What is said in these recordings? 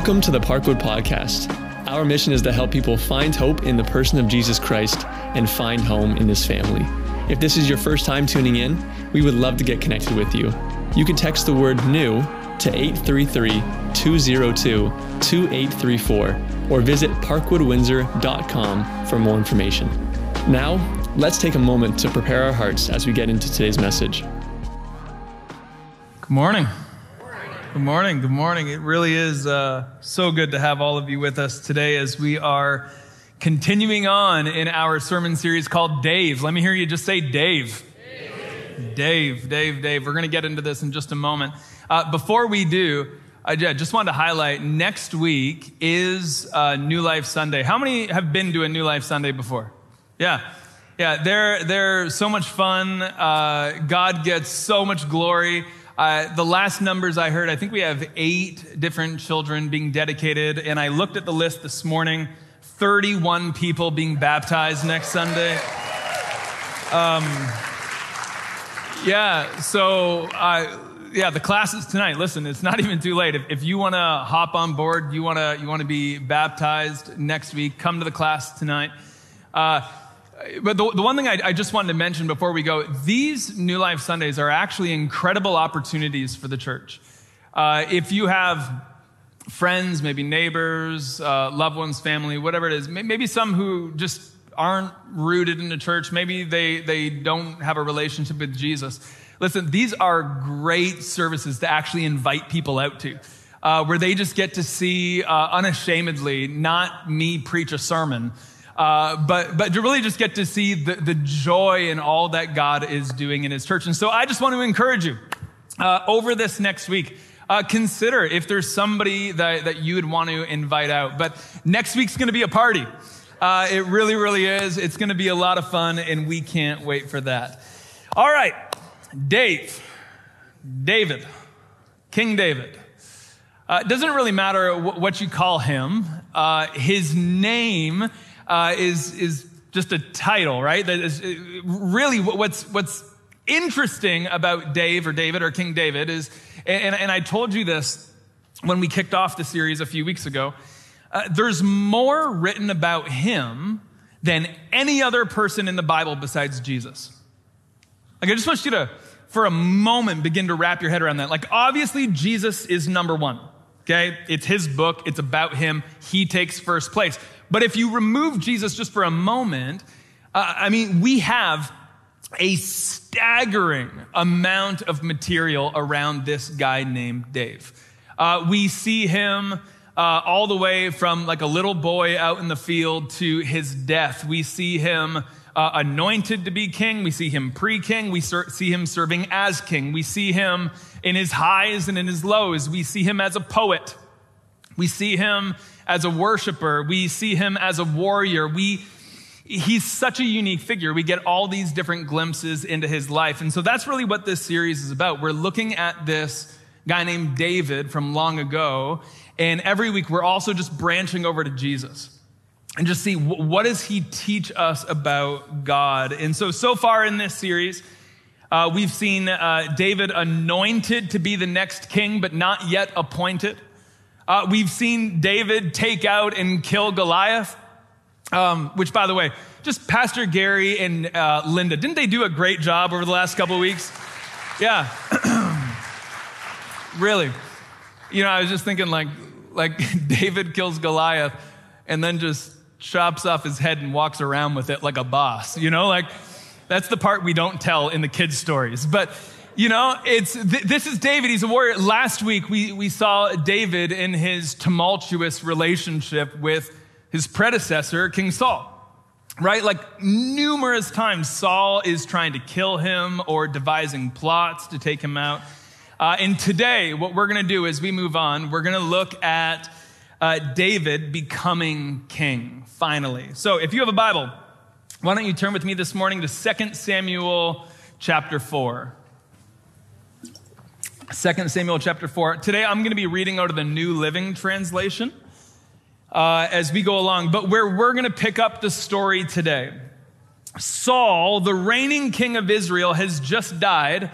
Welcome to the Parkwood Podcast. Our mission is to help people find hope in the person of Jesus Christ and find home in His family. If this is your first time tuning in, we would love to get connected with you. You can text the word new to 833 202 2834 or visit parkwoodwindsor.com for more information. Now, let's take a moment to prepare our hearts as we get into today's message. Good morning. Good morning. Good morning. It really is uh, so good to have all of you with us today as we are continuing on in our sermon series called Dave. Let me hear you just say Dave. Dave, Dave, Dave. Dave. We're going to get into this in just a moment. Uh, before we do, I just wanted to highlight next week is uh, New Life Sunday. How many have been to a New Life Sunday before? Yeah. Yeah, they're, they're so much fun. Uh, God gets so much glory. Uh, the last numbers I heard, I think we have eight different children being dedicated. And I looked at the list this morning 31 people being baptized next Sunday. Um, yeah, so uh, yeah, the class is tonight. Listen, it's not even too late. If, if you want to hop on board, you want to you want to be baptized next week, come to the class tonight. Uh, but the, the one thing I, I, just wanted to mention before we go these New Life Sundays are actually incredible opportunities for the church. Uh, if you have friends, maybe neighbors, uh, loved ones, family, whatever it is, maybe some who just aren't rooted in the church, maybe they, they don't have a relationship with Jesus. Listen, these are great services to actually invite people out to. Uh, where they just get to see uh, unashamedly, not me preach a sermon, uh, but, but to really just get to see the, the joy in all that God is doing in his church. And so I just want to encourage you uh, over this next week. Uh, consider if there's somebody that, that you would want to invite out. But next week's going to be a party. Uh, it really, really is. It's going to be a lot of fun, and we can't wait for that. All right, Dave, David, King David. Uh, doesn't really matter what you call him. Uh, his name uh, is, is just a title, right? That is uh, really what's, what's interesting about Dave or David or King David is, and, and I told you this when we kicked off the series a few weeks ago, uh, there's more written about him than any other person in the Bible besides Jesus. Like, I just want you to, for a moment, begin to wrap your head around that. Like, obviously, Jesus is number one. Okay? It's his book, it's about him. He takes first place. But if you remove Jesus just for a moment, uh, I mean, we have a staggering amount of material around this guy named Dave. Uh, we see him uh, all the way from like a little boy out in the field to his death. We see him uh, anointed to be king. We see him pre king. We ser- see him serving as king. We see him in his highs and in his lows. We see him as a poet. We see him as a worshiper. We see him as a warrior. We, he's such a unique figure. We get all these different glimpses into his life. And so that's really what this series is about. We're looking at this guy named David from long ago. And every week we're also just branching over to Jesus and just see what does he teach us about God. And so, so far in this series, uh, we've seen uh, David anointed to be the next king, but not yet appointed. Uh, we've seen David take out and kill Goliath, um, which, by the way, just Pastor Gary and uh, Linda, didn't they do a great job over the last couple of weeks? Yeah. really. You know, I was just thinking like, like David kills Goliath and then just chops off his head and walks around with it like a boss, you know, like that's the part we don't tell in the kids' stories. But you know, it's th- this is David. He's a warrior. Last week we, we saw David in his tumultuous relationship with his predecessor, King Saul. Right? Like numerous times, Saul is trying to kill him or devising plots to take him out. Uh, and today, what we're going to do as we move on, we're going to look at uh, David becoming king, finally. So if you have a Bible, why don't you turn with me this morning to 2 Samuel chapter 4. 2 Samuel chapter 4. Today I'm going to be reading out of the New Living Translation uh, as we go along, but where we're going to pick up the story today. Saul, the reigning king of Israel, has just died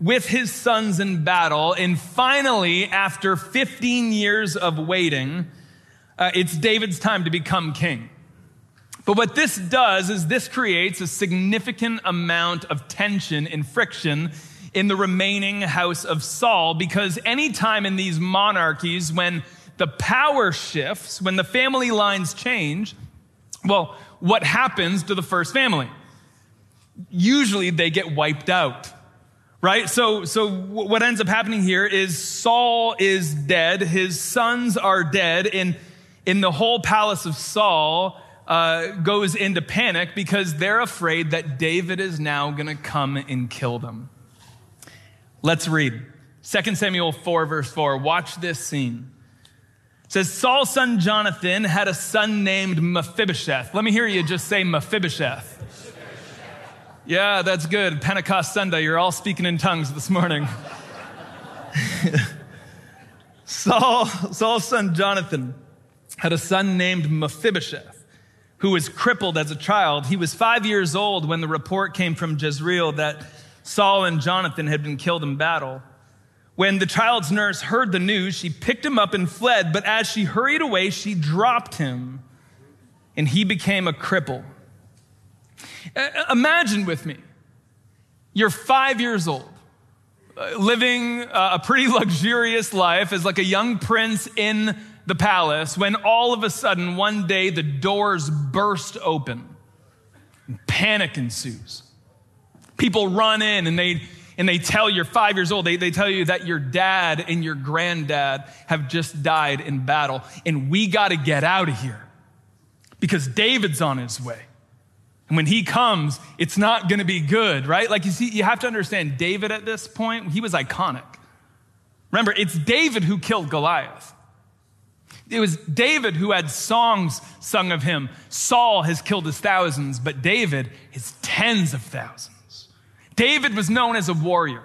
with his sons in battle. And finally, after 15 years of waiting, uh, it's David's time to become king. But what this does is this creates a significant amount of tension and friction in the remaining house of Saul because anytime in these monarchies when the power shifts, when the family lines change, well, what happens to the first family? Usually they get wiped out. Right? So, so what ends up happening here is Saul is dead. His sons are dead. And in the whole palace of Saul, uh, goes into panic because they're afraid that David is now going to come and kill them. Let's read 2 Samuel 4, verse 4. Watch this scene. It says, Saul's son Jonathan had a son named Mephibosheth. Let me hear you just say Mephibosheth. Yeah, that's good. Pentecost Sunday, you're all speaking in tongues this morning. Saul, Saul's son Jonathan had a son named Mephibosheth who was crippled as a child. He was five years old when the report came from Jezreel that Saul and Jonathan had been killed in battle. When the child's nurse heard the news, she picked him up and fled, but as she hurried away, she dropped him and he became a cripple. Imagine with me, you're five years old, uh, living uh, a pretty luxurious life as like a young prince in the palace when all of a sudden one day the doors burst open. Panic ensues. People run in and they and they tell you're five years old, they, they tell you that your dad and your granddad have just died in battle, and we got to get out of here because David's on his way. And when he comes, it's not going to be good, right? Like you see, you have to understand David at this point, he was iconic. Remember, it's David who killed Goliath. It was David who had songs sung of him. Saul has killed his thousands, but David his tens of thousands. David was known as a warrior.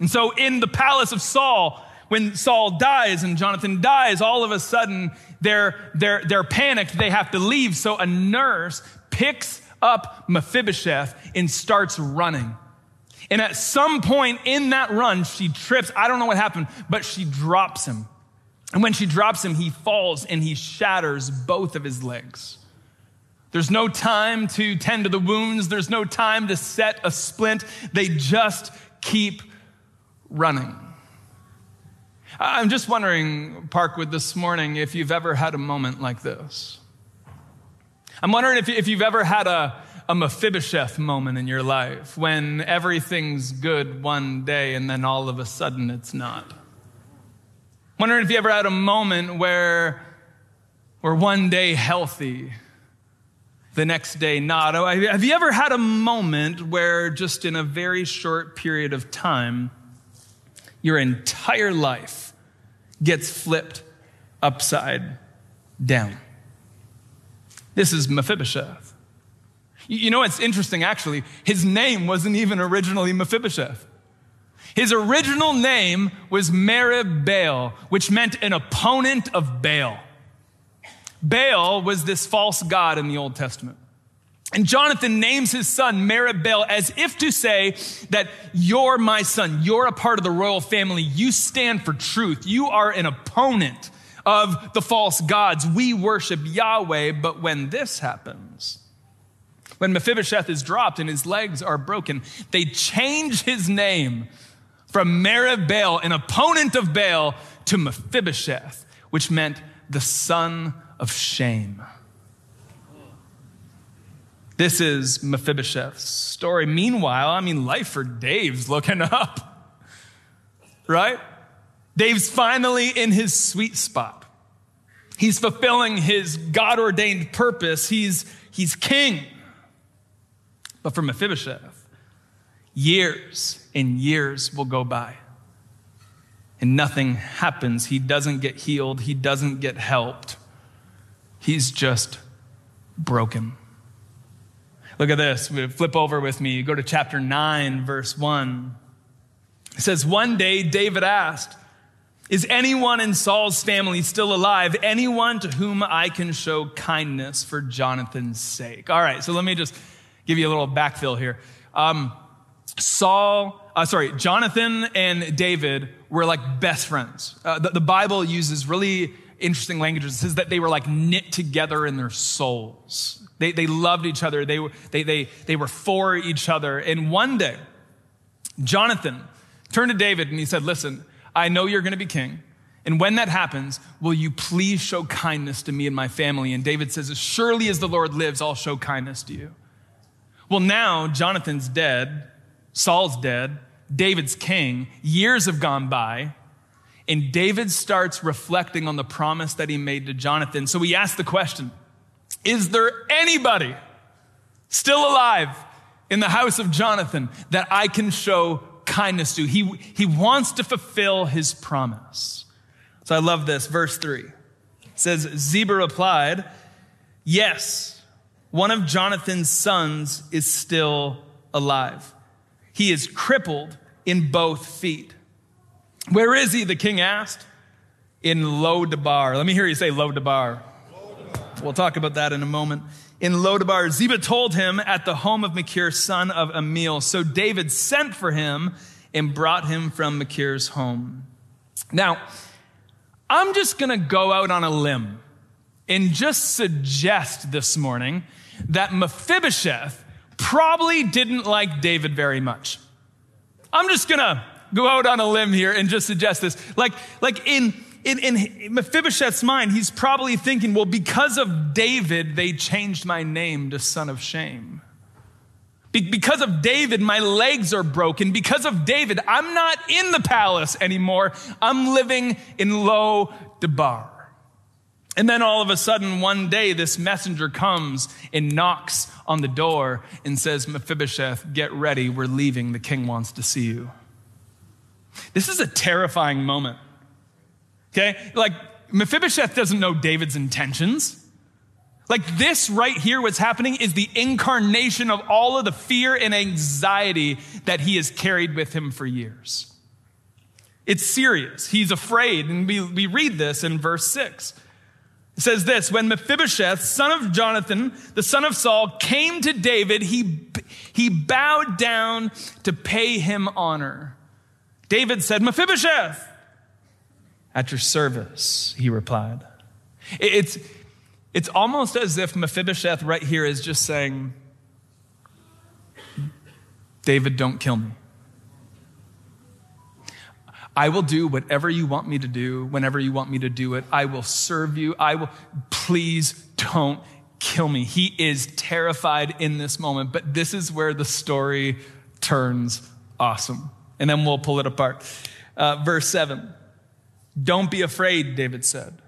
And so in the palace of Saul, when Saul dies and Jonathan dies, all of a sudden they're, they're, they're panicked. They have to leave. So a nurse picks up Mephibosheth and starts running. And at some point in that run, she trips. I don't know what happened, but she drops him. And when she drops him, he falls and he shatters both of his legs. There's no time to tend to the wounds, there's no time to set a splint. They just keep running. I'm just wondering, Parkwood, this morning, if you've ever had a moment like this. I'm wondering if, if you've ever had a, a Mephibosheth moment in your life when everything's good one day and then all of a sudden it's not. Wondering if you ever had a moment where we're one day healthy, the next day not. Oh, have you ever had a moment where just in a very short period of time, your entire life gets flipped upside down? This is Mephibosheth. You know, it's interesting actually. His name wasn't even originally Mephibosheth. His original name was Merib-Baal, which meant an opponent of Baal. Baal was this false god in the Old Testament. And Jonathan names his son Merib-Baal as if to say that you're my son. You're a part of the royal family. You stand for truth. You are an opponent of the false gods. We worship Yahweh. But when this happens, when Mephibosheth is dropped and his legs are broken, they change his name from Merib-Baal, an opponent of Baal, to Mephibosheth, which meant the son of shame. This is Mephibosheth's story. Meanwhile, I mean, life for Dave's looking up, right? Dave's finally in his sweet spot. He's fulfilling his God ordained purpose. He's, he's king. But for Mephibosheth, years and years will go by and nothing happens. He doesn't get healed, he doesn't get helped. He's just broken. Look at this. Flip over with me. Go to chapter 9, verse 1. It says, One day David asked, Is anyone in Saul's family still alive? Anyone to whom I can show kindness for Jonathan's sake? All right, so let me just give you a little backfill here. Um, Saul uh, sorry, Jonathan and David were like best friends. Uh, the, the, Bible uses really interesting language. It says that they were like knit together in their souls. They, they loved each other. They were, they, they, they were for each other. And one day, Jonathan turned to David and he said, Listen, I know you're going to be king. And when that happens, will you please show kindness to me and my family? And David says, As surely as the Lord lives, I'll show kindness to you. Well, now Jonathan's dead, Saul's dead, David's king, years have gone by, and David starts reflecting on the promise that he made to Jonathan. So he asks the question Is there anybody still alive in the house of Jonathan that I can show kindness to? He, he wants to fulfill his promise. So I love this. Verse 3 it says, Ziba replied, Yes, one of Jonathan's sons is still alive. He is crippled in both feet. Where is he? The king asked. In Lo-debar. Let me hear you say Lo-debar. We'll talk about that in a moment. In Lo-debar, Ziba told him at the home of Machir, son of Ammiel. So David sent for him and brought him from Machir's home. Now, I'm just going to go out on a limb and just suggest this morning that Mephibosheth probably didn't like David very much. I'm just going to go out on a limb here and just suggest this. Like, like in, in, in Mephibosheth's mind, he's probably thinking, well, because of David, they changed my name to son of shame. Because of David, my legs are broken. Because of David, I'm not in the palace anymore. I'm living in Lo Debar. And then all of a sudden, one day, this messenger comes and knocks on the door and says, Mephibosheth, get ready. We're leaving. The king wants to see you. This is a terrifying moment. Okay? Like, Mephibosheth doesn't know David's intentions. Like this right here, what's happening is the incarnation of all of the fear and anxiety that he has carried with him for years. It's serious. He's afraid. And we, we read this in verse 6. It says this When Mephibosheth, son of Jonathan, the son of Saul, came to David, he, he bowed down to pay him honor. David said, Mephibosheth, at your service, he replied. It's, it's almost as if Mephibosheth right here is just saying, David, don't kill me. I will do whatever you want me to do whenever you want me to do it. I will serve you. I will, please don't kill me. He is terrified in this moment, but this is where the story turns awesome. And then we'll pull it apart. Uh, verse 7 Don't be afraid, David said.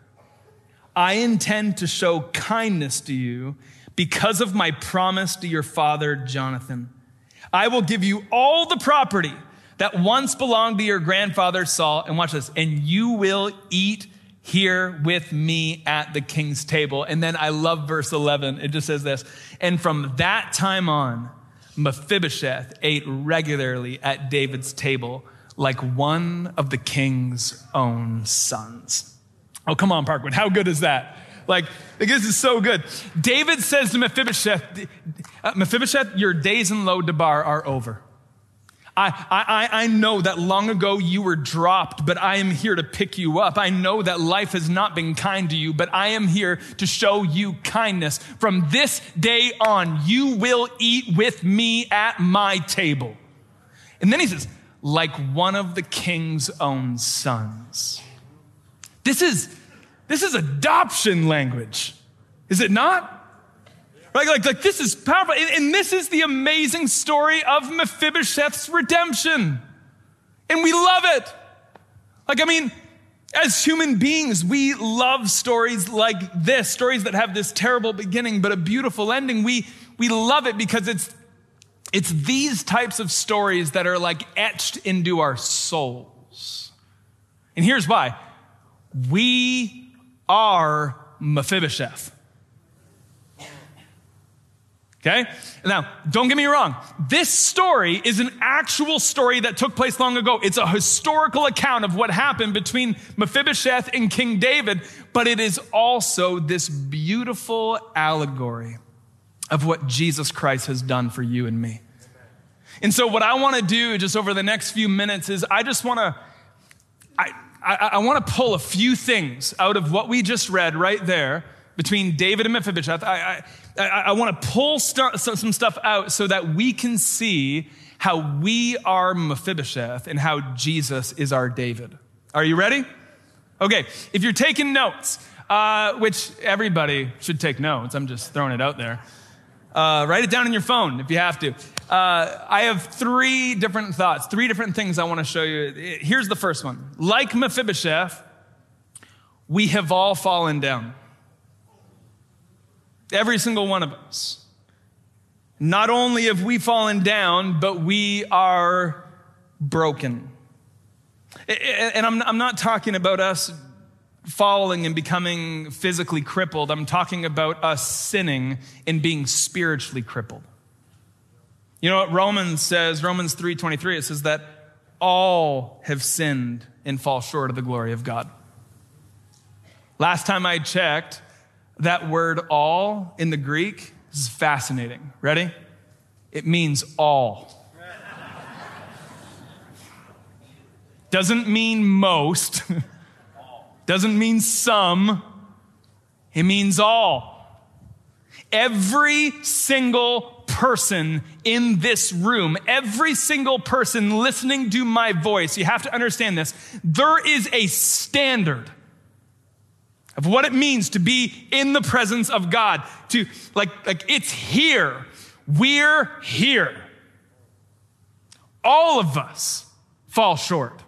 I intend to show kindness to you because of my promise to your father Jonathan. I will give you all the property that once belonged to your grandfather Saul, and watch this, and you will eat here with me at the king's table. And then I love verse 11. It just says this, and from that time on, Mephibosheth ate regularly at David's table like one of the king's own sons. Oh, come on, Parkwood. How good is that? Like, this is so good. David says to Mephibosheth, uh, Mephibosheth, your days in Lo-debar are over. I, I, I know that long ago you were dropped, but I am here to pick you up. I know that life has not been kind to you, but I am here to show you kindness. From this day on, you will eat with me at my table. And then he says, like one of the king's own sons. This is, this is adoption language, is it not? Like, like, like this is powerful. And, and this is the amazing story of Mephibosheth's redemption. And we love it. Like, I mean, as human beings, we love stories like this, stories that have this terrible beginning but a beautiful ending. We, we love it because it's, it's these types of stories that are like etched into our souls. And here's why we are Mephibosheth. Okay? Now, don't get me wrong. This story is an actual story that took place long ago. It's a historical account of what happened between Mephibosheth and King David, but it is also this beautiful allegory of what Jesus Christ has done for you and me. And so, what I want to do just over the next few minutes is I just want to. I, I, I want to pull a few things out of what we just read right there between David and Mephibosheth. I, I, I, I want to pull some stuff out so that we can see how we are Mephibosheth and how Jesus is our David. Are you ready? Okay, if you're taking notes, uh, which everybody should take notes, I'm just throwing it out there. Uh, write it down in your phone if you have to. Uh, I have three different thoughts, three different things I want to show you. Here's the first one. Like Mephibosheth, we have all fallen down. Every single one of us. Not only have we fallen down, but we are broken. And I'm, not talking about us falling and becoming physically crippled. I'm talking about us sinning and being spiritually crippled. You know what Romans says, Romans 3:23 it says that all have sinned and fall short of the glory of God. Last time I checked, that word all in the Greek is fascinating. Ready? It means all. Doesn't mean most. Doesn't mean some. It means all. Every single person in this room, every single person listening to my voice, you have to understand this. There is a standard of what it means to be in the presence of God. To like, like it's here. We're here. All of us fall short.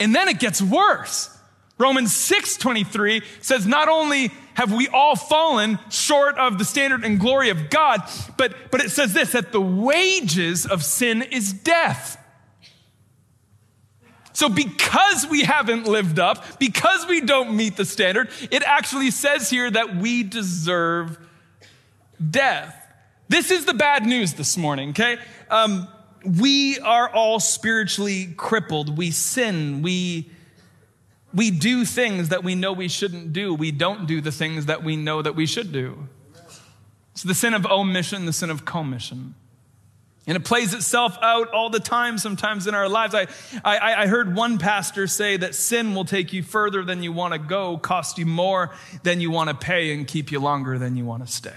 And then it gets worse. Romans 6:23 says not only have we all fallen short of the standard and glory of God, but, but it says this that the wages of sin is death. So, because we haven't lived up, because we don't meet the standard, it actually says here that we deserve death. This is the bad news this morning, okay? Um, we are all spiritually crippled. We sin. We we do things that we know we shouldn't do. We don't do the things that we know that we should do. It's the sin of omission, the sin of commission. And it plays itself out all the time, sometimes in our lives. I, I, I heard one pastor say that sin will take you further than you want to go, cost you more than you want to pay, and keep you longer than you want to stay.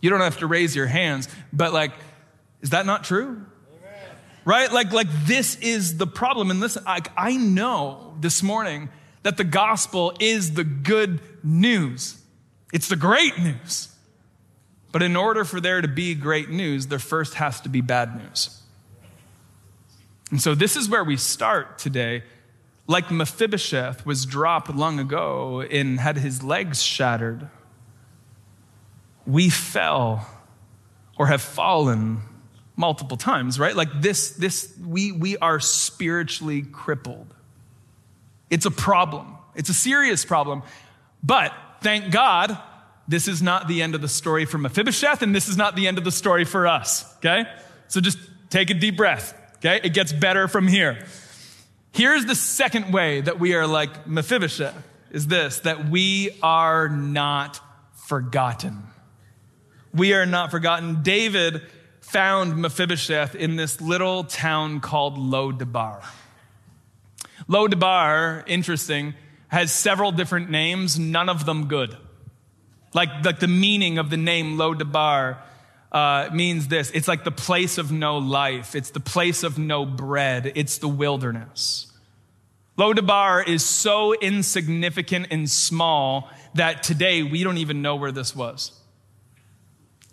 You don't have to raise your hands, but like, is that not true? right? Like, like this is the problem. And listen, I, I know this morning that the gospel is the good news. It's the great news. But in order for there to be great news, there first has to be bad news. And so this is where we start today. Like Mephibosheth was dropped long ago and had his legs shattered. We fell or have fallen multiple times, right? Like this, this, we, we are spiritually crippled. It's a problem. It's a serious problem. But thank God, this is not the end of the story for Mephibosheth, and this is not the end of the story for us, okay? So just take a deep breath, okay? It gets better from here. Here's the second way that we are like Mephibosheth is this that we are not forgotten. We are not forgotten. David found Mephibosheth in this little town called Lo-debar. Lo-debar, interesting, has several different names, none of them good. Like, like the meaning of the name Lo-debar uh, means this it's like the place of no life, it's the place of no bread, it's the wilderness. Lo-debar is so insignificant and small that today we don't even know where this was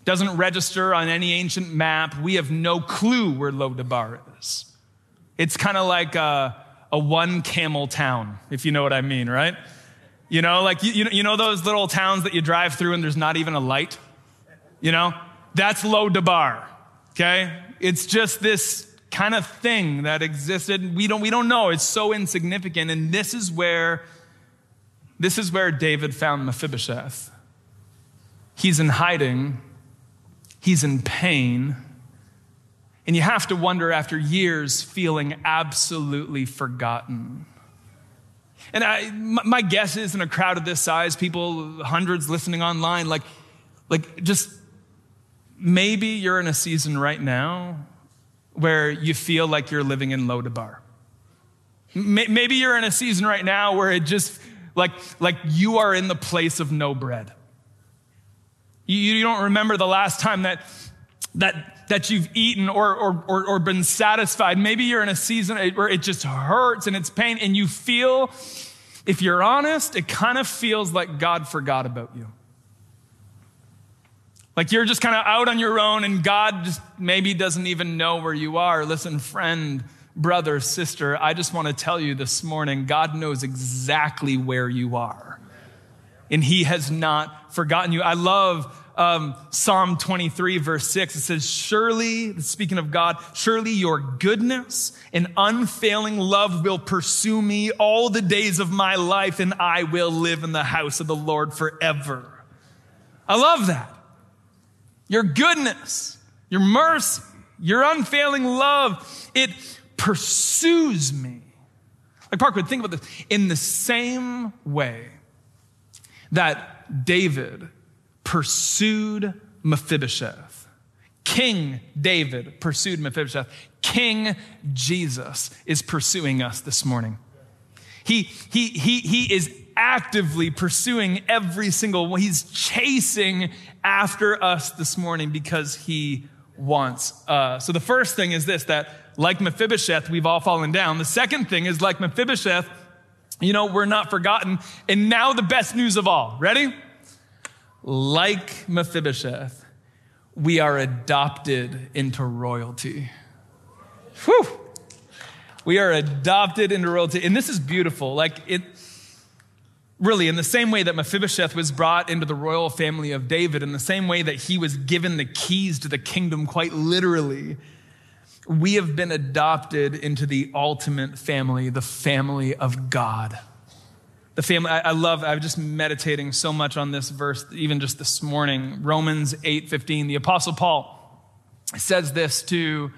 doesn't register on any ancient map. We have no clue where Lo-debar is. It's kind of like a, a, one camel town, if you know what I mean, right? You know, like, you, you know those little towns that you drive through and there's not even a light? You know? That's Lo-debar, okay? It's just this kind of thing that existed. We don't, we don't know. It's so insignificant. And this is where, this is where David found Mephibosheth. He's in hiding He's in pain. And you have to wonder after years feeling absolutely forgotten. And I, my guess is in a crowd of this size, people, hundreds listening online, like, like just maybe you're in a season right now where you feel like you're living in Lo-debar. Maybe you're in a season right now where it just like like you are in the place of no bread. You, you don't remember the last time that that that you've eaten or, or, or, or been satisfied. Maybe you're in a season where it just hurts and it's pain, and you feel, if you're honest, it kind of feels like God forgot about you. Like you're just kind of out on your own and God just maybe doesn't even know where you are. Listen, friend, brother, sister, I just want to tell you this morning God knows exactly where you are. And He has not forgotten you. I love um, Psalm 23, verse 6. It says, Surely, speaking of God, surely your goodness and unfailing love will pursue me all the days of my life, and I will live in the house of the Lord forever. I love that your goodness, your mercy, your unfailing love, it pursues me. Like Parkwood, think about this. In the same way that David pursued Mephibosheth, King David pursued Mephibosheth, King Jesus is pursuing us this morning. He, he, he, he is actively pursuing every single one. He's chasing after us this morning because he wants us. So the first thing is this that like Mephibosheth, we've all fallen down. The second thing is like Mephibosheth, you know, we're not forgotten. And now the best news of all. Ready? Like Mephibosheth, we are adopted into royalty. Whew. We are adopted into royalty. And this is beautiful. Like it, Really, in the same way that Mephibosheth was brought into the royal family of David, in the same way that he was given the keys to the kingdom, quite literally, we have been adopted into the ultimate family, the family of God. The family, I, I love, i'm just meditating so much on this verse, even just this morning. Romans 8 15, the Apostle Paul says this to,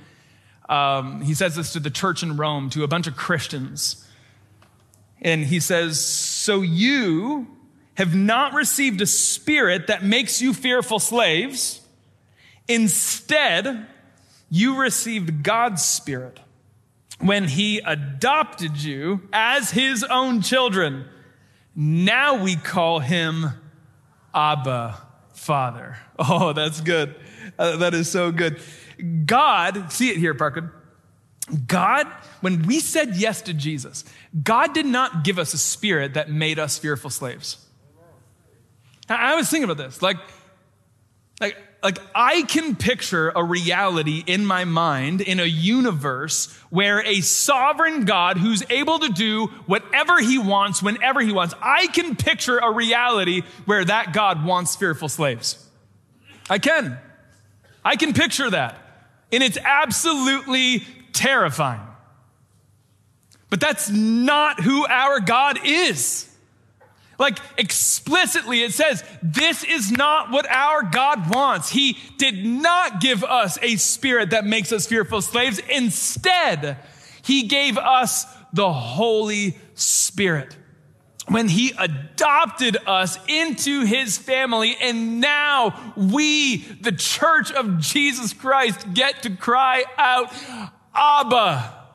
um, he says this to the church in Rome, to a bunch of Christians. And he says, So you have not received a spirit that makes you fearful slaves. Instead, you received God's spirit when he adopted you as his own children. Now we call him Abba, Father. Oh, that's good. Uh, that is so good. God, see it here, Parker. God, when we said yes to Jesus, God did not give us a spirit that made us fearful slaves. I was thinking about this. Like, like, like I can picture a reality in my mind in a universe where a sovereign God who's able to do whatever he wants whenever he wants. I can picture a reality where that God wants fearful slaves. I can. I can picture that. And it's absolutely terrifying. But that's not who our God is. Like explicitly, it says, this is not what our God wants. He did not give us a spirit that makes us fearful slaves. Instead, He gave us the Holy Spirit when He adopted us into His family. And now we, the church of Jesus Christ, get to cry out, Abba.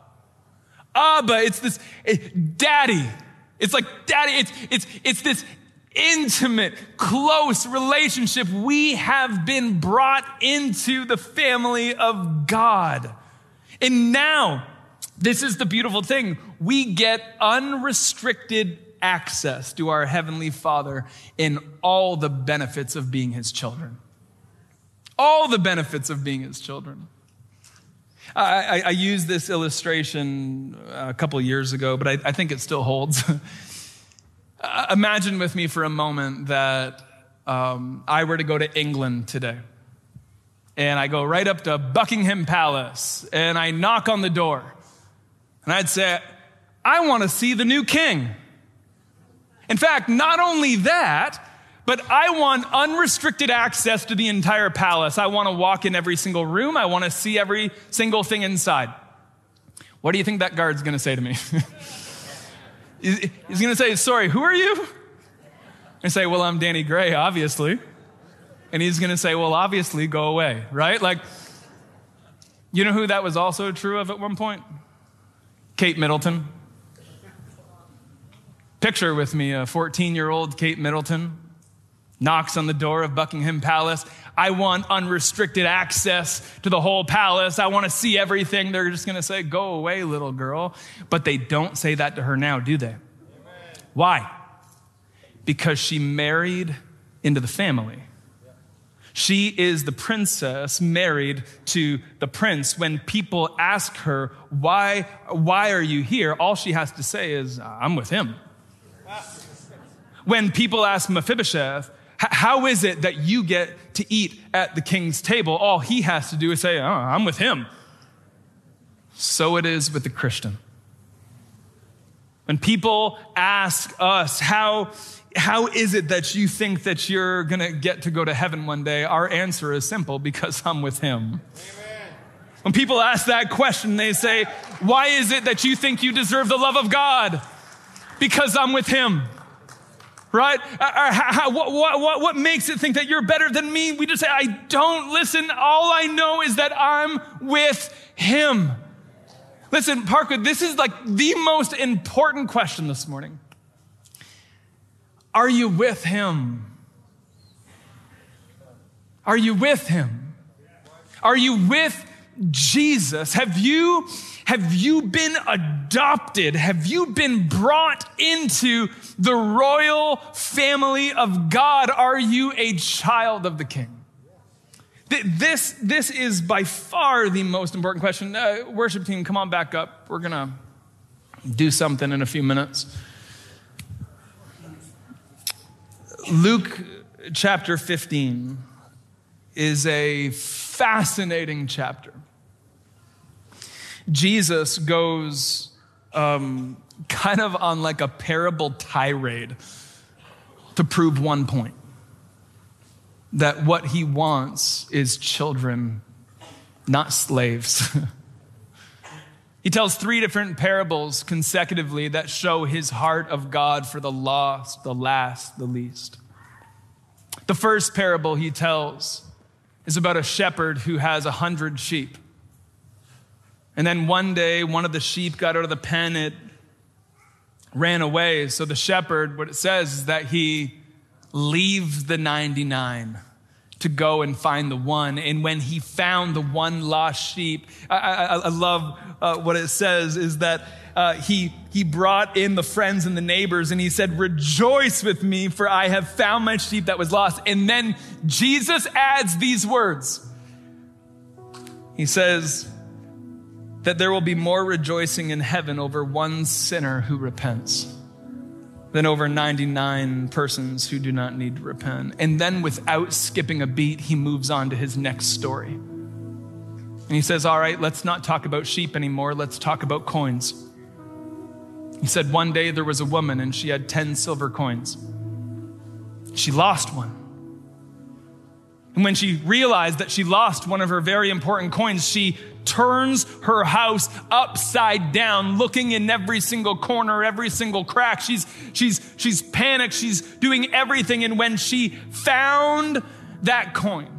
Abba. It's this it, daddy. It's like daddy. It's, it's, it's this intimate, close relationship. We have been brought into the family of God. And now, this is the beautiful thing. We get unrestricted access to our Heavenly Father in all the benefits of being His children. All the benefits of being His children. I, I, used this illustration a couple years ago, but I, I think it still holds. Uh, imagine with me for a moment that um, I were to go to England today. And I go right up to Buckingham Palace and I knock on the door. And I'd say, I want to see the new king. In fact, not only that, but I want unrestricted access to the entire palace. I want to walk in every single room. I want to see every single thing inside. What do you think that guard's going to say to me? He's going to say, Sorry, who are you? I say, Well, I'm Danny Gray, obviously. And And he's going to say, Well, obviously, go away, right? Like, you know who that was also true of at one point? Kate Middleton. Picture with me a 14 year old Kate Middleton knocks on the door of Buckingham Palace. I want unrestricted access to the whole palace. I want to see everything. They're just going to say, Go away, little girl. But they don't say that to her now, do they? Amen. Why? Because she married into the family. She is the princess married to the prince. When people ask her, why, why are you here? All she has to say is, I'm with him. When people ask Mephibosheth, how is it that you get to eat at the king's table? All he has to do is say, oh, I'm with him. So it is with the Christian. When people ask us, how, how is it that you think that you're going to get to go to heaven one day? Our answer is simple because I'm with him. Amen. When people ask that question, they say, Why is it that you think you deserve the love of God? Because I'm with him right? Uh, uh, how, what, what, what makes it think that you're better than me? We just say, I don't listen. All I know is that I'm with him. Listen, Parkwood, this is like the most important question this morning. Are you with him? Are you with him? Are you with Jesus? Have you have you been adopted? Have you been brought into the royal family of God? Are you a child of the king? This, this is by far the most important question. Uh, worship team, come on back up. We're going to do something in a few minutes. Luke chapter 15 is a fascinating chapter. Jesus goes um, kind of on like a parable tirade to prove one point that what he wants is children, not slaves. he tells three different parables consecutively that show his heart of God for the lost, the last, the least. The first parable he tells is about a shepherd who has a hundred sheep. And then one day, one of the sheep got out of the pen, it ran away. So the shepherd, what it says is that he leaves the 99 to go and find the one. And when he found the one lost sheep, I, I, I love uh, what it says is that uh, he, he brought in the friends and the neighbors and he said, Rejoice with me, for I have found my sheep that was lost. And then Jesus adds these words. He says, that there will be more rejoicing in heaven over one sinner who repents than over 99 persons who do not need to repent. And then, without skipping a beat, he moves on to his next story. And he says, All right, let's not talk about sheep anymore, let's talk about coins. He said, One day there was a woman and she had 10 silver coins. She lost one. And when she realized that she lost one of her very important coins, she turns her house upside down, looking in every single corner, every single crack. She's, she's, she's panicked. She's doing everything. And when she found that coin,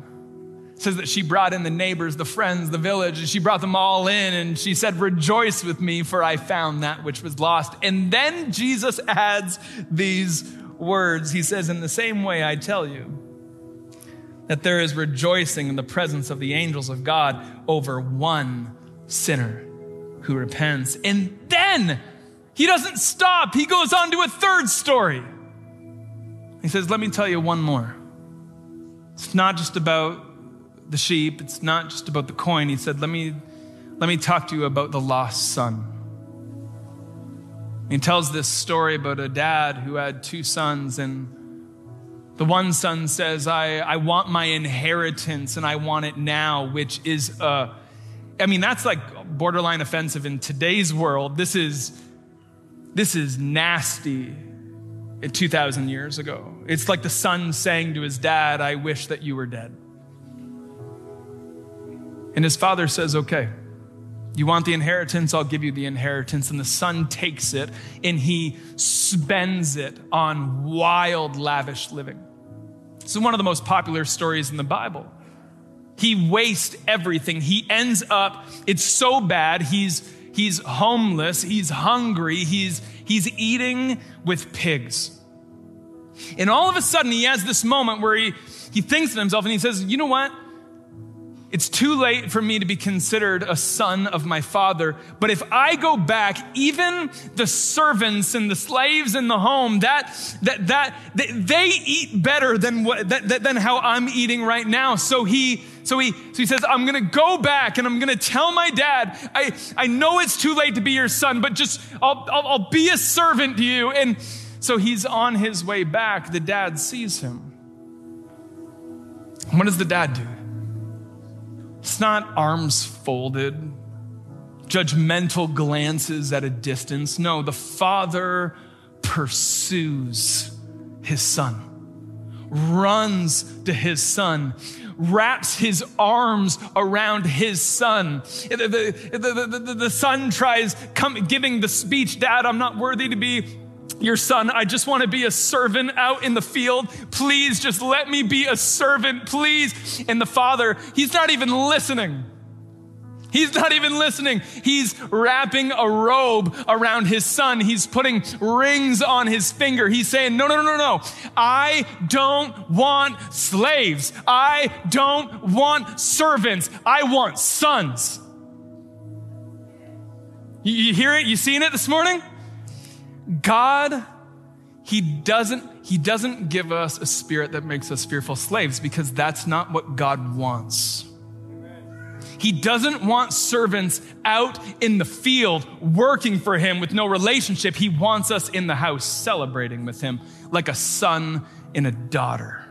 says that she brought in the neighbors, the friends, the village, and she brought them all in and she said, Rejoice with me, for I found that which was lost. And then Jesus adds these words. He says, In the same way, I tell you, that there is rejoicing in the presence of the angels of God over one sinner who repents. And then he doesn't stop, he goes on to a third story. He says, Let me tell you one more. It's not just about the sheep, it's not just about the coin. He said, Let me, let me talk to you about the lost son. He tells this story about a dad who had two sons and the one son says, I, I want my inheritance and I want it now, which is, uh, I mean, that's like borderline offensive in today's world. This is, this is nasty 2,000 years ago. It's like the son saying to his dad, I wish that you were dead. And his father says, Okay, you want the inheritance? I'll give you the inheritance. And the son takes it and he spends it on wild, lavish living. This is one of the most popular stories in the Bible. He wastes everything. He ends up, it's so bad, he's, he's homeless, he's hungry, he's, he's eating with pigs. And all of a sudden, he has this moment where he, he thinks to himself and he says, You know what? It's too late for me to be considered a son of my father. But if I go back, even the servants and the slaves in the home, that, that, that, they eat better than what, than how I'm eating right now. So he, so he, so he says, I'm going to go back and I'm going to tell my dad, I, I know it's too late to be your son, but just, I'll, I'll, I'll be a servant to you. And so he's on his way back. The dad sees him. What does the dad do? It's not arms folded, judgmental glances at a distance. No, the father pursues his son, runs to his son, wraps his arms around his son. The, the, the, the, the son tries come, giving the speech, Dad, I'm not worthy to be your son. I just want to be a servant out in the field. Please just let me be a servant, please. And the father, he's not even listening. He's not even listening. He's wrapping a robe around his son. He's putting rings on his finger. He's saying, No, no, no, no, no. I don't want slaves. I don't want servants. I want sons. You, hear it? You seen it this morning? God, he doesn't, he doesn't give us a spirit that makes us fearful slaves because that's not what God wants. He doesn't want servants out in the field working for him with no relationship. He wants us in the house celebrating with him like a son and a daughter.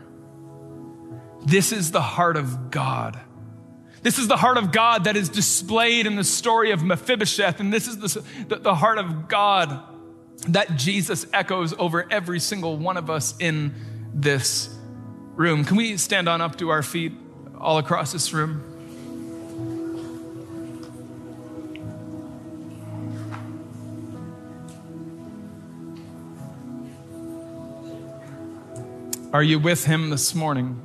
This is the heart of God. This is the heart of God that is displayed in the story of Mephibosheth, and this is the, the, the heart of God that Jesus echoes over every single one of us in this room. Can we stand on up to our feet all across this room? Are you with him this morning?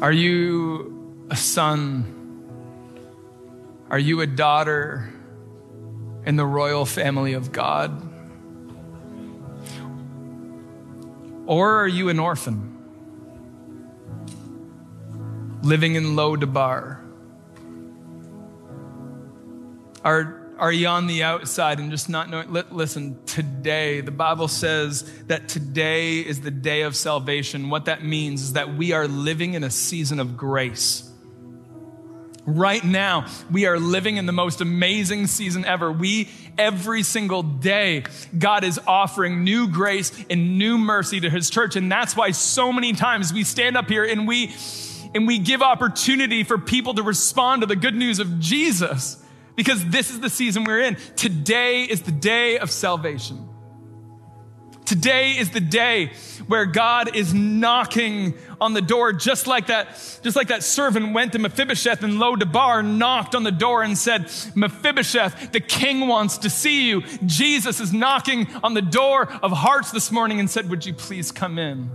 Are you a son? Are you a daughter in the royal family of God? Or are you an orphan living in Lo-debar? Are, are you on the outside and just not knowing? Listen, today, the Bible says that today is the day of salvation. What that means is that we are living in a season of grace. Right now, we are living in the most amazing season ever. We, every single day, God is offering new grace and new mercy to his church. And that's why so many times we stand up here and we, and we give opportunity for people to respond to the good news of Jesus because this is the season we're in. Today is the day of salvation. Today is the day where God is knocking on the door, just like that, just like that servant went to Mephibosheth and Lo-debar, knocked on the door and said, Mephibosheth, the king wants to see you. Jesus is knocking on the door of hearts this morning and said, Would you please come in?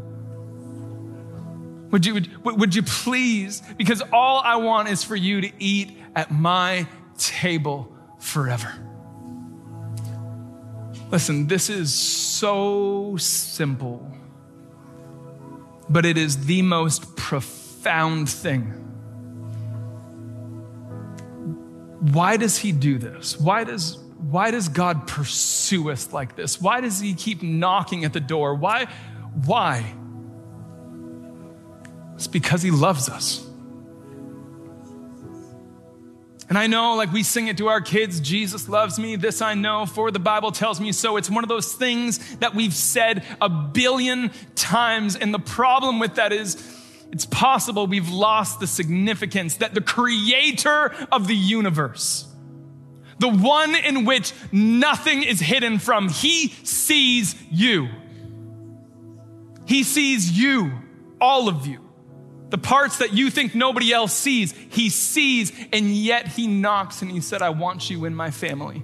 Would you, would, would you please? Because all I want is for you to eat at my table forever. Listen, this is so simple, but it is the most profound thing. Why does he do this? Why does, why does God pursue us like this? Why does he keep knocking at the door? Why? Why? It's because he loves us. And I know, like we sing it to our kids, Jesus loves me. This I know, for the Bible tells me so. It's one of those things that we've said a billion times. And the problem with that is, it's possible we've lost the significance that the creator of the universe, the one in which nothing is hidden from, he sees you. He sees you, all of you. The parts that you think nobody else sees, he sees, and yet he knocks and he said, I want you in my family.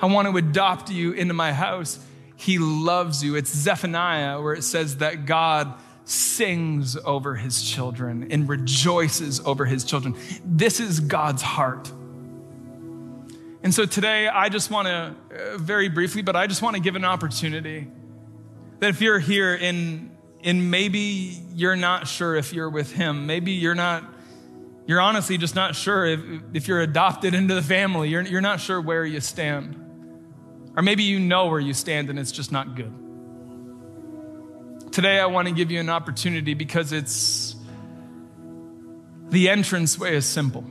I want to adopt you into my house. He loves you. It's Zephaniah where it says that God sings over his children and rejoices over his children. This is God's heart. And so today, I just want to, uh, very briefly, but I just want to give an opportunity that if you're here and, and maybe you're not sure if you're with him, maybe you're not, you're honestly just not sure if, if you're adopted into the family, you're, you're not sure where you stand. Or maybe you know where you stand and it's just not good. Today, I want to give you an opportunity because it's the entrance way is simple.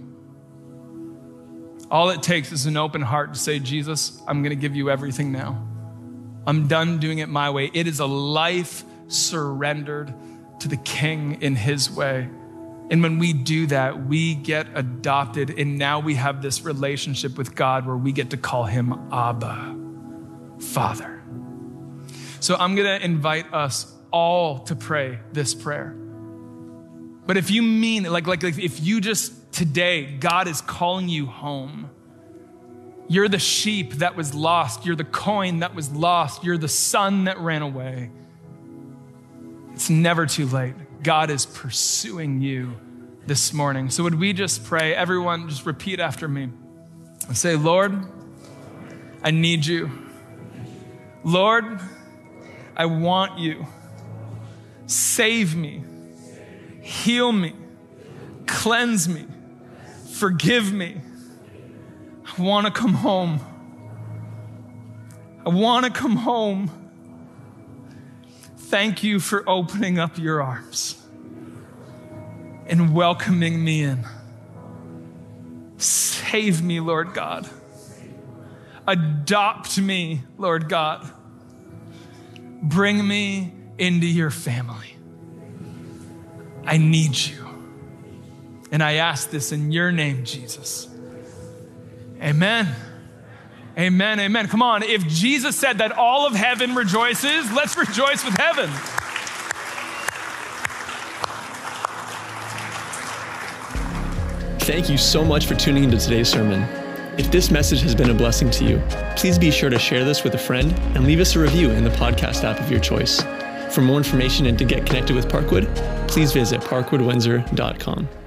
All it takes is an open heart to say, Jesus, I'm going to give you everything now. I'm done doing it my way. It is a life surrendered to the King in His way. And when we do that, we get adopted, and now we have this relationship with God where we get to call Him Abba, Father. So I'm to invite us all to pray this prayer. But if you mean, like, like, like if you just today, God is calling you home. You're the sheep that was lost. You're the coin that was lost. You're the son that ran away. It's never too late. God is pursuing you this morning. So, would we just pray? Everyone, just repeat after me and say, Lord, I need you. Lord, I want you. Save me, heal me, cleanse me Forgive me. I want to come home. I want to come home. Thank you for opening up your arms and welcoming me in. Save me, Lord God. Adopt me, Lord God. Bring me into your family. I need you. And I ask this in your name, Jesus. Amen. Amen. Amen. Come on. If Jesus said that all of heaven rejoices, let's rejoice with heaven. Thank you so much for tuning into today's sermon. If this message has been a blessing to you, please be sure to share this with a friend and leave us a review in the podcast app of your choice. For more information and to get connected with Parkwood, please visit parkwoodwindsor.com.